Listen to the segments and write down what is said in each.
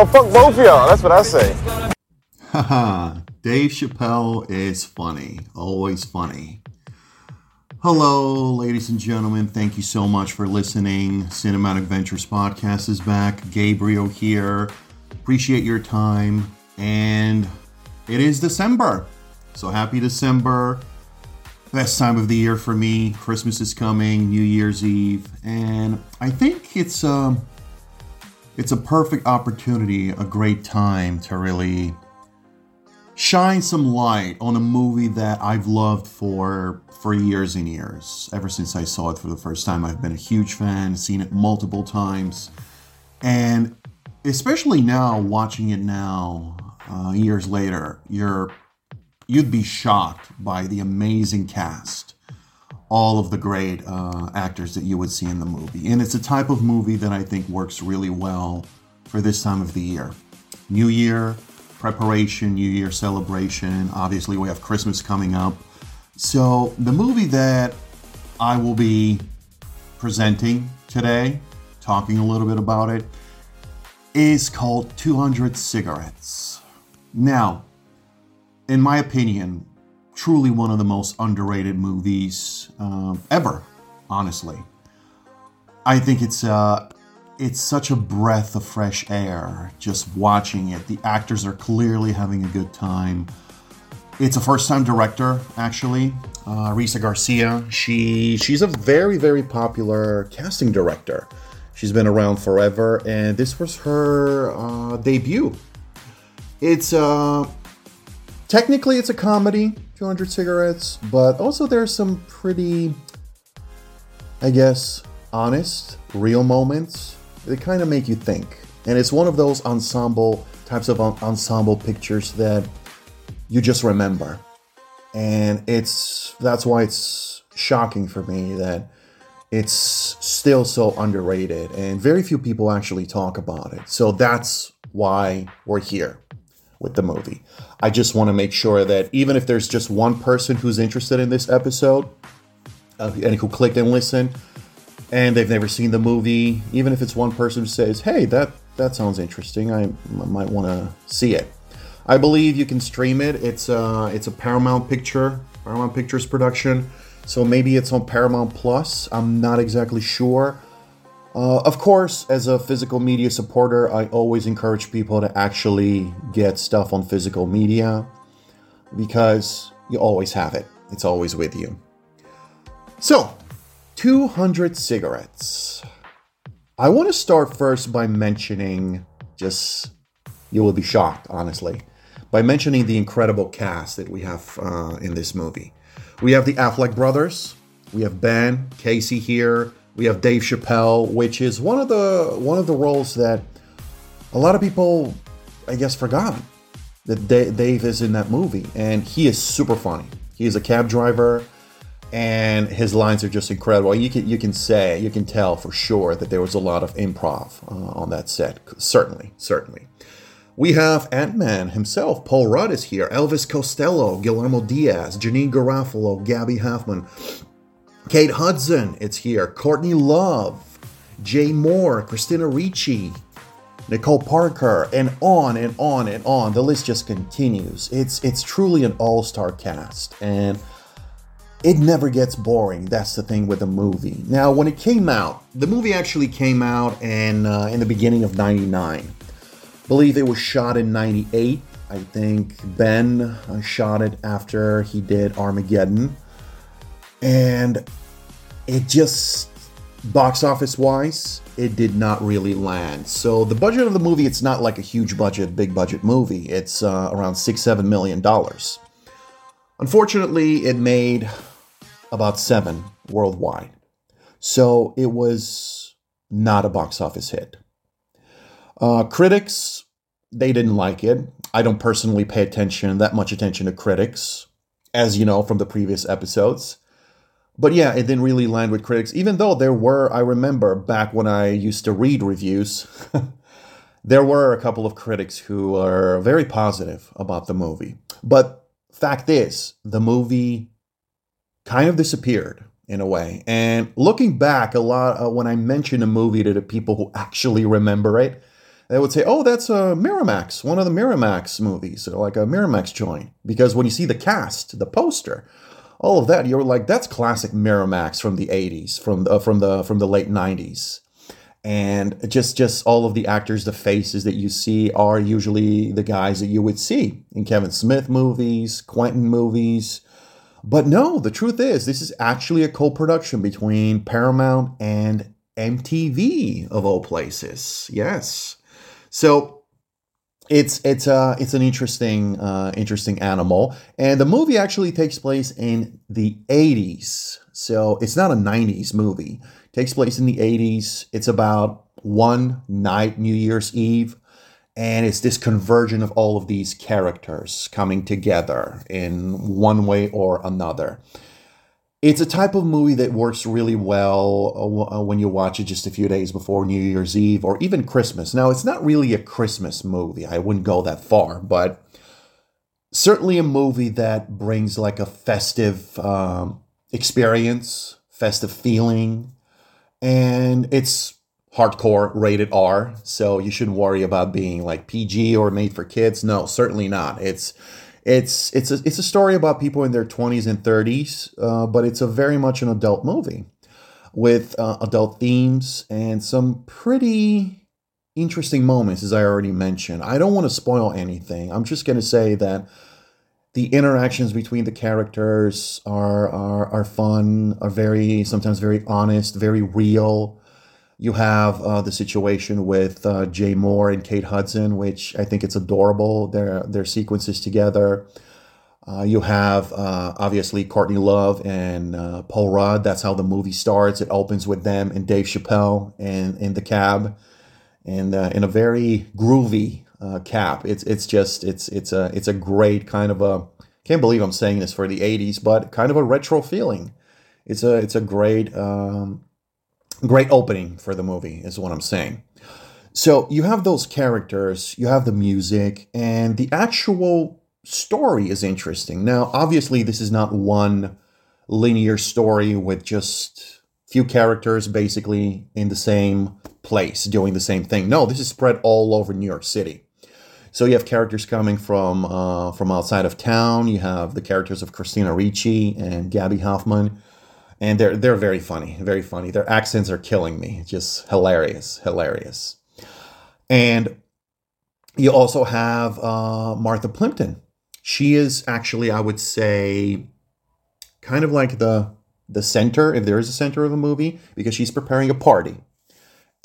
Oh, fuck both of y'all. That's what I say. Haha, Dave Chappelle is funny. Always funny. Hello, ladies and gentlemen. Thank you so much for listening. Cinematic Ventures Podcast is back. Gabriel here. Appreciate your time. And it is December. So happy December. Best time of the year for me. Christmas is coming, New Year's Eve. And I think it's um it's a perfect opportunity, a great time to really shine some light on a movie that I've loved for for years and years. Ever since I saw it for the first time, I've been a huge fan, seen it multiple times, and especially now watching it now, uh, years later, you're you'd be shocked by the amazing cast, all of the great uh, actors that you would see in the movie, and it's a type of movie that I think works really well for this time of the year. New Year, preparation, New Year celebration. Obviously, we have Christmas coming up. So, the movie that I will be presenting today, talking a little bit about it, is called 200 Cigarettes. Now, in my opinion, truly one of the most underrated movies um, ever, honestly. I think it's uh, it's such a breath of fresh air just watching it. The actors are clearly having a good time. It's a first-time director, actually, uh, Risa Garcia. She she's a very very popular casting director. She's been around forever, and this was her uh, debut. It's uh, technically it's a comedy, 200 Cigarettes, but also there's some pretty, I guess, honest, real moments they kind of make you think. And it's one of those ensemble types of ensemble pictures that you just remember. And it's that's why it's shocking for me that it's still so underrated and very few people actually talk about it. So that's why we're here with the movie. I just want to make sure that even if there's just one person who's interested in this episode uh, and who clicked and listened, and they've never seen the movie, even if it's one person who says, "Hey, that that sounds interesting. I, might want to see it." I believe you can stream it. It's uh it's a Paramount Picture, Paramount Pictures production. So maybe it's on Paramount Plus. I'm not exactly sure. Uh, of course, as a physical media supporter, I always encourage people to actually get stuff on physical media because you always have it. It's always with you. So, 200 cigarettes. I want to start first by mentioning, just, you will be shocked, honestly, by mentioning the incredible cast that we have uh, in this movie. We have the Affleck brothers, we have Ben, Casey here, we have Dave Chappelle, which is one of the one of the roles that a lot of people, I guess, forgot that Dave is in that movie, and he is super funny. He is a cab driver and his lines are just incredible. You can you can say you can tell for sure that there was a lot of improv uh, on that set. Certainly, certainly. We have Ant Man himself. Paul Rudd is here. Elvis Costello, Guillermo Diaz, Janeane Garofalo, Gaby Hoffmann, Kate Hudson. It's here. Courtney Love, Jay Mohr, Christina Ricci, Nicole Parker, and on and on and on. The list just continues. It's it's truly an all-star cast and it never gets boring. That's the thing with a movie. Now, when it came out, the movie actually came out in uh, in the beginning of '99. Believe it was shot in '98. I think Ben uh, shot it after he did Armageddon, and it just box office wise, it did not really land. So the budget of the movie, it's not like a huge budget, big budget movie. It's uh, around six, seven million dollars. Unfortunately, it made about seven worldwide. So it was not a box office hit. Uh, critics, they didn't like it. I don't personally pay attention, that much attention to critics, as you know from the previous episodes. But yeah, it didn't really land with critics, even though there were, I remember back when I used to read reviews, there were a couple of critics who are very positive about the movie. But fact is, the movie kind of disappeared in a way. And looking back, a lot uh, when I mention a movie to the people who actually remember it, they would say, "Oh, that's a Miramax, one of the Miramax movies, or like a Miramax joint." Because when you see the cast, the poster, all of that, you're like, "That's classic Miramax from the '80s, from the from the from the late '90s." And just just all of the actors, the faces that you see are usually the guys that you would see in Kevin Smith movies, Quentin movies. But no, the truth is, this is actually a co-production between Paramount and MTV of all places. Yes. So it's it's uh it's an interesting uh interesting animal and the movie actually takes place in the 80s. So it's not a 90s movie. It takes place in the 80s. It's about one night New Year's Eve and it's this conversion of all of these characters coming together in one way or another it's a type of movie that works really well uh, uh, when you watch it just a few days before New Year's Eve or even Christmas. Now, it's not really a Christmas movie. I wouldn't go that far, but certainly a movie that brings like a festive um, experience, festive feeling, and it's hardcore rated R, so you shouldn't worry about being like PG or made for kids. No, certainly not. It's it's it's a, it's a story about people in their 20s and 30s, uh, but it's a very much an adult movie with uh, adult themes and some pretty interesting moments, as I already mentioned. I don't want to spoil anything. I'm just going to say that the interactions between the characters are, are are fun, are very sometimes very honest, very real. You have uh, the situation with uh, Jay Mohr and Kate Hudson, which I think it's adorable. Their their sequences together. Uh, you have uh, obviously Courtney Love and uh, Paul Rudd. That's how the movie starts. It opens with them and Dave Chappelle and in the cab, and uh, in a very groovy cab. It's it's just it's it's a it's a great kind of a. Can't believe I'm saying this for the '80s, but kind of a retro feeling. It's a it's a great um, great opening for the movie is what i'm saying. So you have those characters you have the music and the actual story is interesting. Now obviously this is not one linear story with just few characters basically in the same place doing the same thing. No this is spread all over new york city. So you have characters coming from uh, from outside of town. You have the characters of christina ricci and gaby hoffmann and they're they're very funny, very funny. Their accents are killing me. Just hilarious, hilarious. And you also have uh, Martha Plimpton. She is actually, I would say, kind of like the the center, if there is a center of a movie, because she's preparing a party.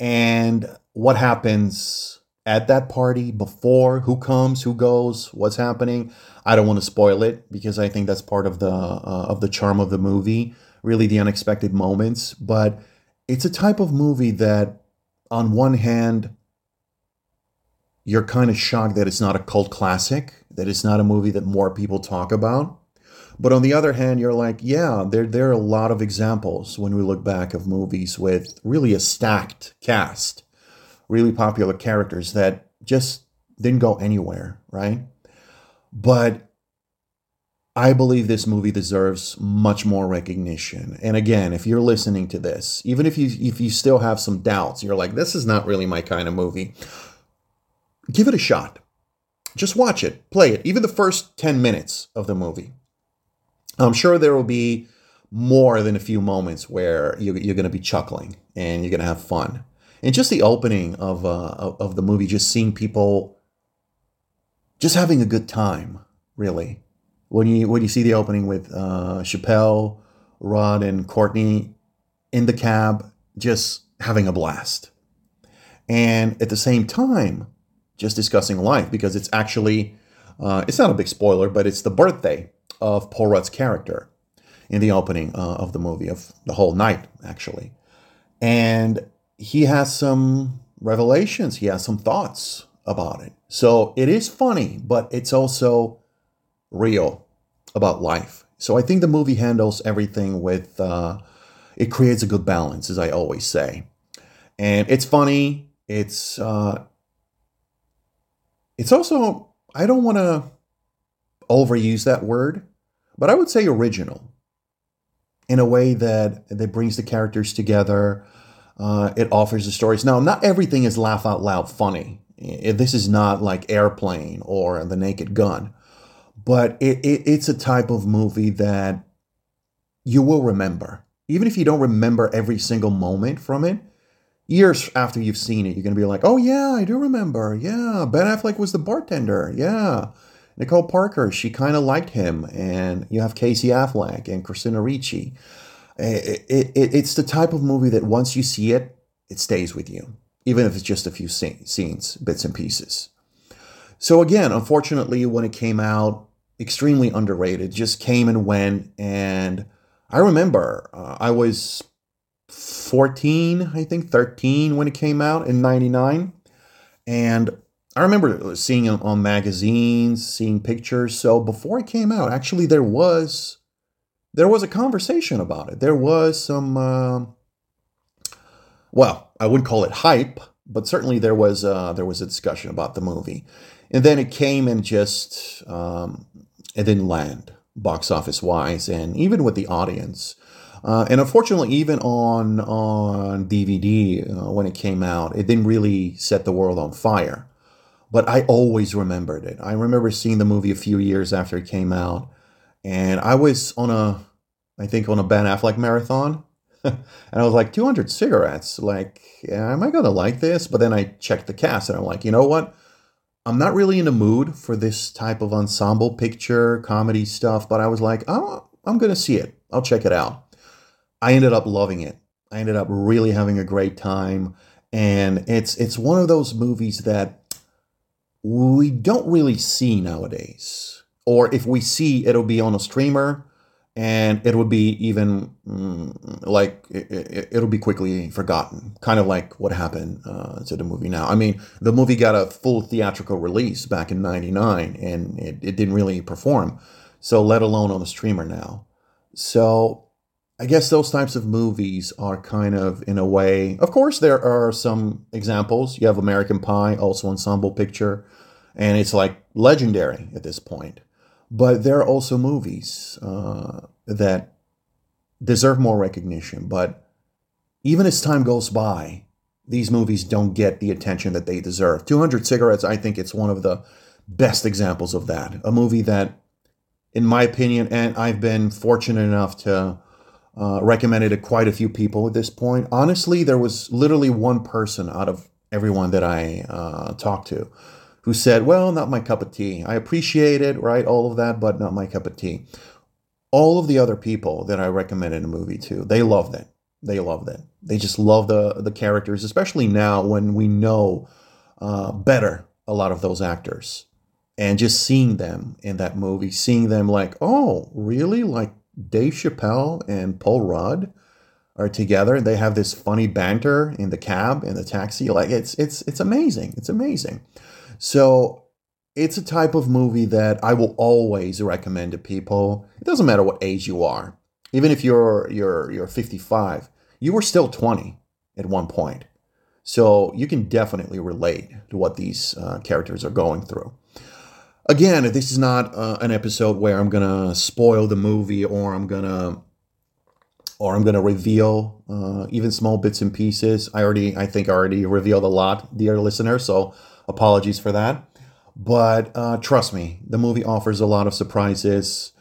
And what happens at that party before, who comes, who goes, what's happening. I don't want to spoil it because I think that's part of the uh, of the charm of the movie really the unexpected moments. But it's a type of movie that, on one hand, you're kind of shocked that it's not a cult classic, that it's not a movie that more people talk about. But on the other hand, you're like, yeah, there, there are a lot of examples when we look back of movies with really a stacked cast, really popular characters that just didn't go anywhere, right? But I believe this movie deserves much more recognition. And again, if you're listening to this, even if you if you still have some doubts, you're like, this is not really my kind of movie. Give it a shot. Just watch it, play it, even the first 10 minutes of the movie. I'm sure there will be more than a few moments where you're, you're going to be chuckling and you're going to have fun. And just the opening of, uh, of the movie, just seeing people just having a good time, really when you when you see the opening with uh, Chappelle, Rudd, and Courtney in the cab, just having a blast, and at the same time, just discussing life because it's actually uh, it's not a big spoiler, but it's the birthday of Paul Rudd's character in the opening uh, of the movie of the whole night actually, and he has some revelations, he has some thoughts about it. So it is funny, but it's also real about life. So I think the movie handles everything with, uh, it creates a good balance, as I always say. And it's funny. It's, uh, it's also, I don't want to overuse that word, but I would say original in a way that, that brings the characters together. Uh, it offers the stories. Now, not everything is laugh out loud funny. This is not like Airplane or The Naked Gun, but it, it, it's a type of movie that you will remember. Even if you don't remember every single moment from it, years after you've seen it, you're going to be like, oh, yeah, I do remember. Yeah, Ben Affleck was the bartender. Yeah. Nicole Parker, she kind of liked him. And you have Casey Affleck and Christina Ricci. It, it, it, it's the type of movie that once you see it, it stays with you, even if it's just a few scenes, bits and pieces. So, again, unfortunately, when it came out, extremely underrated, just came and went. And I remember uh, I was 14, I think 13 when it came out in 99. And I remember seeing it on magazines, seeing pictures. So before it came out, actually there was there was a conversation about it. There was some uh, well, I wouldn't call it hype, but certainly there was uh, there was a discussion about the movie. And then it came and just um, it didn't land box office wise and even with the audience. Uh, and unfortunately, even on on DVD uh, when it came out, it didn't really set the world on fire. But I always remembered it. I remember seeing the movie a few years after it came out, and I was on a, I think on a Ben Affleck marathon, and I was like, 200 cigarettes. Like, am I gonna like this? But then I checked the cast, and I'm like, you know what? I'm not really in the mood for this type of ensemble picture comedy stuff. But I was like, oh, I'm gonna see it. I'll check it out. I ended up loving it. I ended up really having a great time, and it's it's one of those movies that we don't really see nowadays. Or if we see, it'll be on a streamer, and it would be even mm, like it, will be quickly forgotten, kind of like what happened uh, to the movie now. I mean, the movie got a full theatrical release back in '99, and it, it didn't really perform. So, let alone on the streamer now. So I guess those types of movies are kind of in a way. Of course, there are some examples. You have American Pie, also ensemble picture, and it's like legendary at this point. But there are also movies uh, that deserve more recognition. But even as time goes by, these movies don't get the attention that they deserve. 200 Cigarettes, I think it's one of the best examples of that. A movie that, in my opinion, and I've been fortunate enough to uh, it to quite a few people at this point. Honestly, there was literally one person out of everyone that I uh, talked to who said, Well, not my cup of tea. I appreciate it, right? All of that, but not my cup of tea. All of the other people that I recommended a movie to, they loved it. They loved it. They just love the, the characters, especially now when we know uh, better a lot of those actors. And just seeing them in that movie, seeing them like, oh, really? Like Dave Chappelle and Paul Rudd are together. They have this funny banter in the cab in the taxi. Like it's it's it's amazing. It's amazing. So it's a type of movie that I will always recommend to people. It doesn't matter what age you are. Even if you're you're you're 55, you were still 20 at one point. So you can definitely relate to what these uh, characters are going through. Again, this is not uh, an episode where I'm gonna spoil the movie or I'm gonna or I'm gonna reveal uh, even small bits and pieces. I already, I think, I already revealed a lot, dear listener. So apologies for that. But uh, trust me, the movie offers a lot of surprises.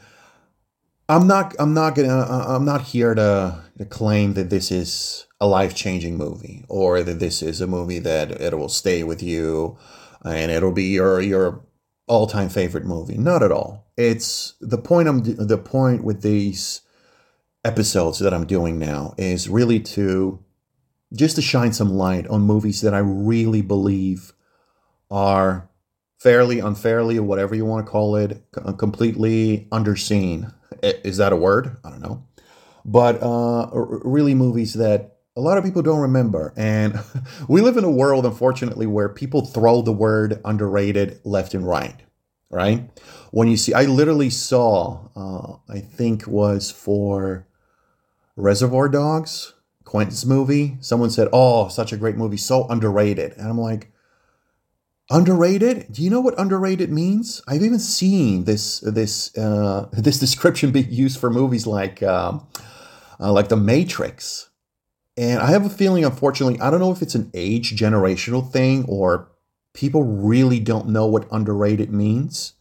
I'm not, I'm not gonna, uh, I'm not here to, to claim that this is a life changing movie or that this is a movie that it will stay with you and it'll be your your all-time favorite movie. Not at all. It's the point I'm the point with these episodes that I'm doing now is really to just to shine some light on movies that I really believe are fairly, unfairly, whatever you want to call it, completely underseen. Is that a word? I don't know. But uh, really, movies that a lot of people don't remember. And we live in a world, unfortunately, where people throw the word underrated left and right, right? When you see, I literally saw, uh, I think was for Reservoir Dogs, Quentin's movie. Someone said, "Oh, such a great movie, so underrated," and I'm like, underrated? Do you know what underrated means? I've even seen this this uh, this description being used for movies like um, uh, like The Matrix and I have a feeling, unfortunately, I don't know if it's an age generational thing or people really don't know what underrated means.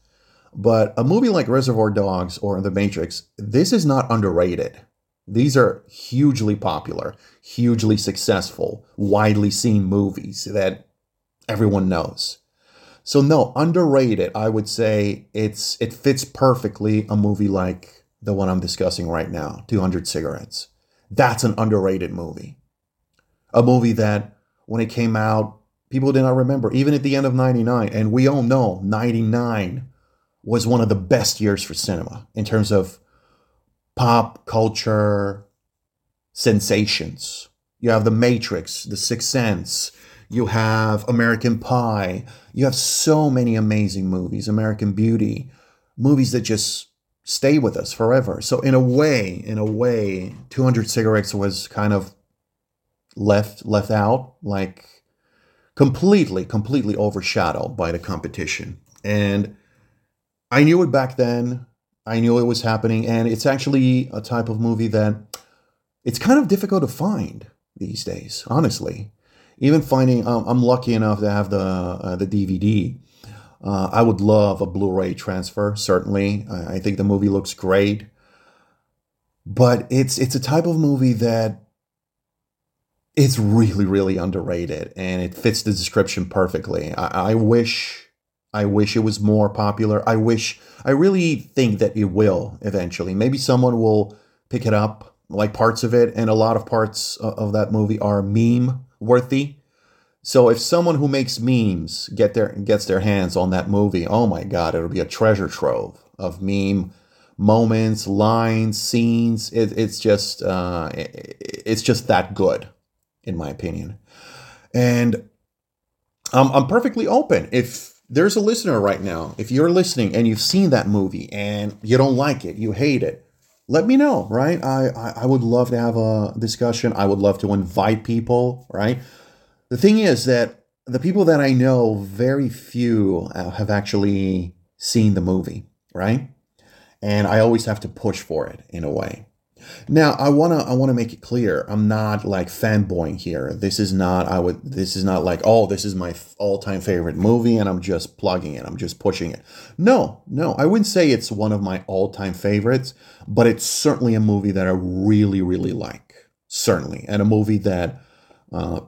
But a movie like Reservoir Dogs or The Matrix, this is not underrated. These are hugely popular, hugely successful, widely seen movies that everyone knows. So no, underrated. I would say it's it fits perfectly a movie like the one I'm discussing right now, 200 Cigarettes. That's an underrated movie. A movie that when it came out, people did not remember even at the end of 99 and we all know 99 was one of the best years for cinema in terms of pop culture sensations. You have The Matrix, The Sixth Sense, you have American Pie, you have so many amazing movies, American Beauty, movies that just stay with us forever. So in a way, in a way, 200 Cigarettes was kind of left left out like completely completely overshadowed by the competition. And I knew it back then. I knew it was happening, and it's actually a type of movie that it's kind of difficult to find these days. Honestly, even finding, um, I'm lucky enough to have the uh, the DVD. Uh, I would love a Blu-ray transfer. Certainly, I, I think the movie looks great, but it's it's a type of movie that it's really really underrated, and it fits the description perfectly. I, I wish I wish it was more popular. I wish, I really think that it will eventually. Maybe someone will pick it up, like parts of it, and a lot of parts of that movie are meme worthy. So if someone who makes memes get their gets their hands on that movie, oh my god, it'll be a treasure trove of meme moments, lines, scenes. It, it's just uh, it, it's just that good, in my opinion. And I'm, I'm perfectly open if there's a listener right now. If you're listening and you've seen that movie and you don't like it, you hate it, let me know, right? I, I, I would love to have a discussion. I would love to invite people, right? The thing is that the people that I know, very few uh, have actually seen the movie, right? And I always have to push for it in a way. Now, I wanna I wanna make it clear. I'm not like fanboying here. This is not I would this is not like oh this is my all time favorite movie and I'm just plugging it. I'm just pushing it. No, no, I wouldn't say it's one of my all time favorites, but it's certainly a movie that I really really like. Certainly, and a movie that uh,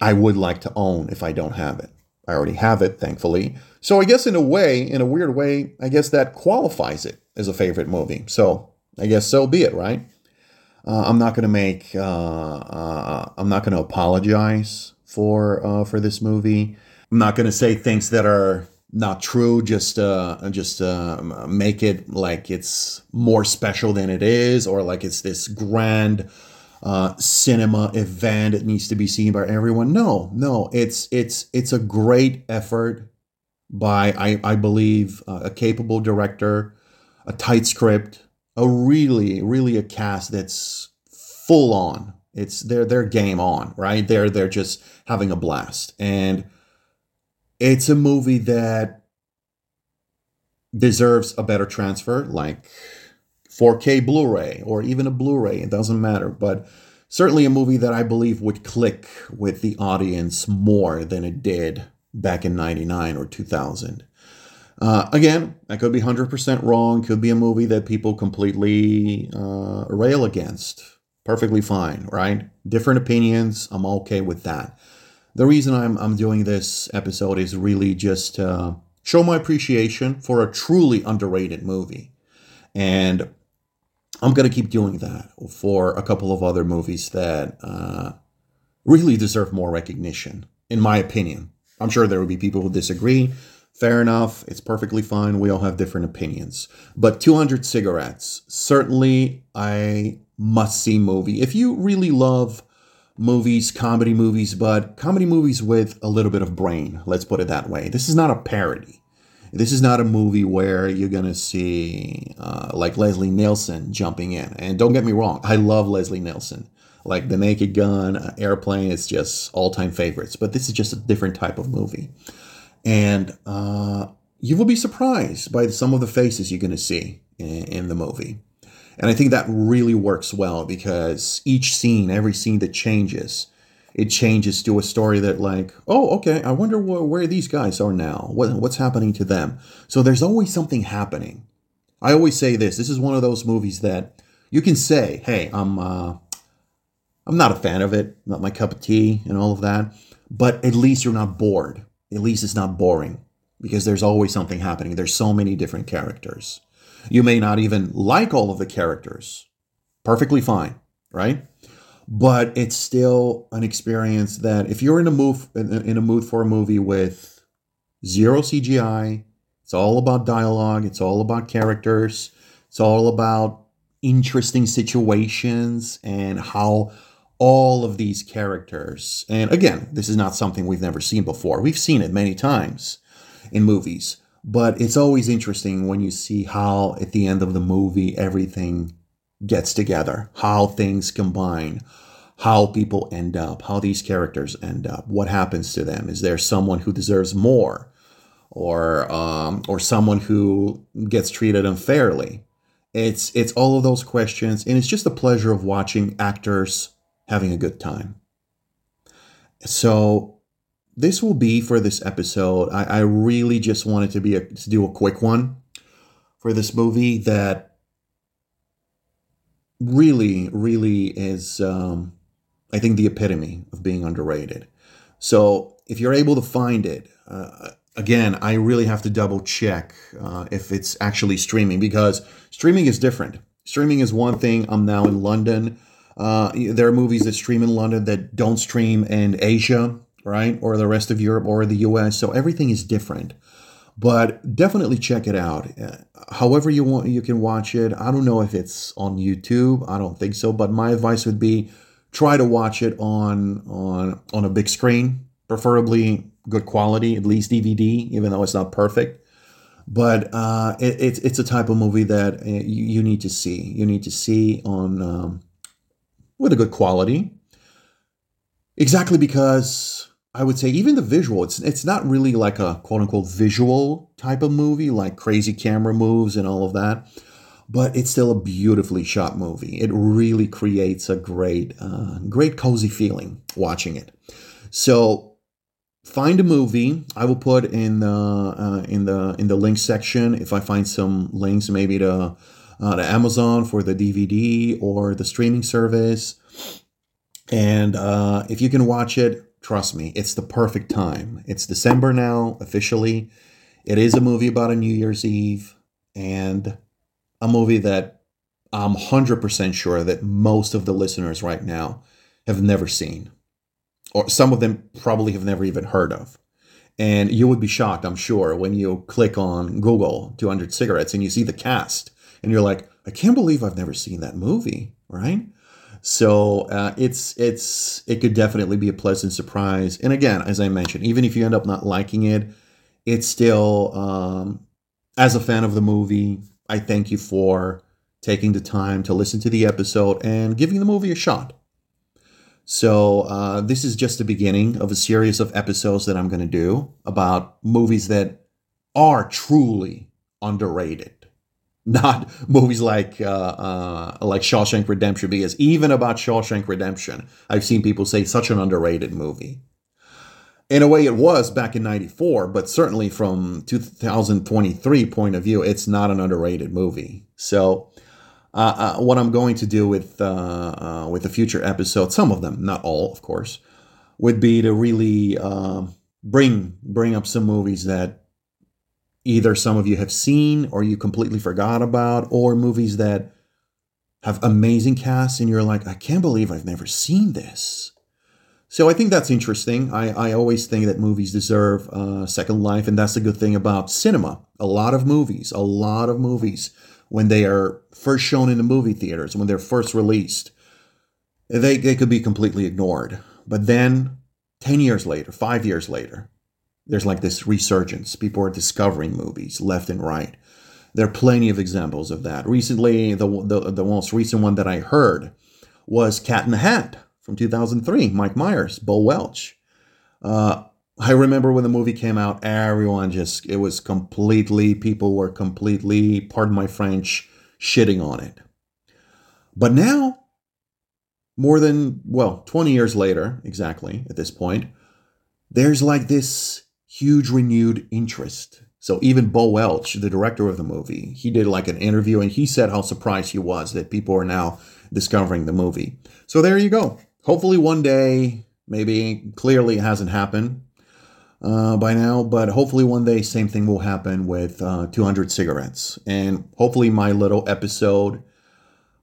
I would like to own if I don't have it. I already have it, thankfully. So I guess in a way, in a weird way, I guess that qualifies it as a favorite movie. So I guess so be it, right? Uh, I'm not going to make. Uh, uh, I'm not going to apologize for uh, for this movie. I'm not going to say things that are not true. Just uh, just uh, make it like it's more special than it is, or like it's this grand cinema event. It needs to be seen by everyone. No, no. It's it's it's a great effort by I I believe a capable director, a tight script a really, really a cast that's full on. It's they're they're game on, right? They're they're just having a blast. And it's a movie that deserves a better transfer, like 4K Blu-ray or even a Blu-ray. It doesn't matter. But certainly a movie that I believe would click with the audience more than it did back in 99 or 2000. Uh, again, I could be 100% wrong. Could be a movie that people completely uh, rail against. Perfectly fine, right? Different opinions. I'm okay with that. The reason I'm, I'm doing this episode is really just uh, show my appreciation for a truly underrated movie. And I'm going to keep doing that for a couple of other movies that uh, really deserve more recognition, in my opinion. I'm sure there will be people who disagree. Fair enough. It's perfectly fine. We all have different opinions. But 200 Cigarettes, certainly a must see movie. If you really love movies, comedy movies, but comedy movies with a little bit of brain, let's put it that way. This is not a parody. This is not a movie where you're going to see uh, like Leslie Nielsen jumping in. And don't get me wrong, I love Leslie Nielsen. Like The Naked Gun, uh, Airplane, it's just all time favorites. But this is just a different type of movie and uh, you will be surprised by some of the faces you're going to see in, in, the movie. And I think that really works well because each scene, every scene that changes, it changes to a story that like, oh, okay, I wonder wh- where these guys are now. What, what's happening to them? So there's always something happening. I always say this. This is one of those movies that you can say, "Hey, I'm uh, I'm not a fan of it, not my cup of tea, and all of that." But at least you're not bored. At least it's not boring because there's always something happening. There's so many different characters. You may not even like all of the characters. Perfectly fine, right? But it's still an experience that if you're in a mood in a mood for a movie with zero CGI, it's all about dialogue, it's all about characters, it's all about interesting situations and how all of these characters, and again, this is not something we've never seen before. We've seen it many times in movies, but it's always interesting when you see how at the end of the movie everything gets together, how things combine, how people end up, how these characters end up, what happens to them. Is there someone who deserves more? Or, um, or someone who gets treated unfairly. It's it's all of those questions, and it's just the pleasure of watching actors having a good time. So this will be for this episode. I, I really just wanted to be a, to do a quick one for this movie that really, really is, um, I think, the epitome of being underrated. So if you're able to find it, uh, again, I really have to double check uh, if it's actually streaming because streaming is different. Streaming is one thing. I'm now in London. Uh, there are movies that stream in London that don't stream in Asia, right? Or the rest of Europe or the US. So everything is different. But definitely check it out. Uh, however you want you can watch it. I don't know if it's on YouTube. I don't think so, but my advice would be try to watch it on on on a big screen, preferably good quality, at least DVD, even though it's not perfect. But uh, it, it's it's a type of movie that uh, you, you, need to see. You need to see on um, with a good quality. Exactly because I would say even the visual, it's it's not really like a quote unquote visual type of movie, like crazy camera moves and all of that, but it's still a beautifully shot movie. It really creates a great, uh, great cozy feeling watching it. So find a movie. I will put in the uh, in the in the link section if I find some links, maybe to uh, to Amazon for the DVD or the streaming service. And uh, if you can watch it, Trust me, it's the perfect time. It's December now, officially. It is a movie about a New Year's Eve and a movie that I'm 100% sure that most of the listeners right now have never seen, or some of them probably have never even heard of. And you would be shocked, I'm sure, when you click on Google 200 cigarettes and you see the cast and you're like, I can't believe I've never seen that movie, right? So uh, it's it's it could definitely be a pleasant surprise. And again, as I mentioned, even if you end up not liking it, it's still um, as a fan of the movie, I thank you for taking the time to listen to the episode and giving the movie a shot. So uh, this is just the beginning of a series of episodes that I'm going to do about movies that are truly underrated not movies like uh, uh, like Shawshank Redemption, because even about Shawshank Redemption, I've seen people say such an underrated movie. In a way, it was back in '94, but certainly from 2023 point of view, it's not an underrated movie. So, uh, uh what I'm going to do with uh, uh, with the future episodes, some of them, not all, of course, would be to really bring bring up some movies that either some of you have seen or you completely forgot about, or movies that have amazing casts and you're like, I can't believe I've never seen this. So I think that's interesting. I, I always think that movies deserve a second life, and that's the good thing about cinema. A lot of movies, a lot of movies, when they are first shown in the movie theaters, when they're first released, they, they could be completely ignored. But then, 10 years later, five years later, there's like this resurgence. People are discovering movies left and right. There are plenty of examples of that. Recently, the, the, the most recent one that I heard was Cat in the Hat from 2003, Mike Myers, Bo Welch. Uh, I remember when the movie came out, everyone just, it was completely, people were completely, pardon my French, shitting on it. But now, more than, well, 20 years later, exactly at this point, there's like this huge renewed interest. So even Bo Welch, the director of the movie, he did like an interview and he said how surprised he was that people are now discovering the movie. So there you go. Hopefully one day, maybe clearly it hasn't happened uh, by now, but hopefully one day same thing will happen with uh, 200 cigarettes. And hopefully my little episode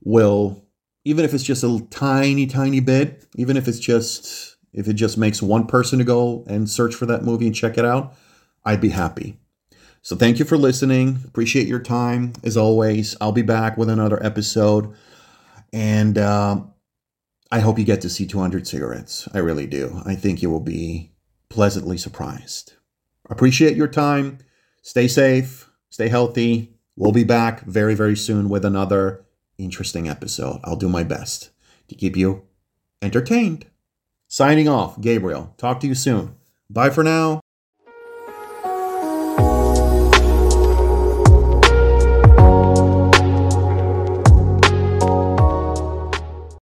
will, even if it's just a tiny, tiny bit, even if it's just, if it just makes one person to go and search for that movie and check it out, I'd be happy. So thank you for listening. Appreciate your time. As always, I'll be back with another episode. And uh, I hope you get to see 200 cigarettes. I really do. I think you will be pleasantly surprised. Appreciate your time. Stay safe. Stay healthy. We'll be back very, very soon with another interesting episode. I'll do my best to keep you entertained. Signing off, Gabriel. Talk to you soon. Bye for now.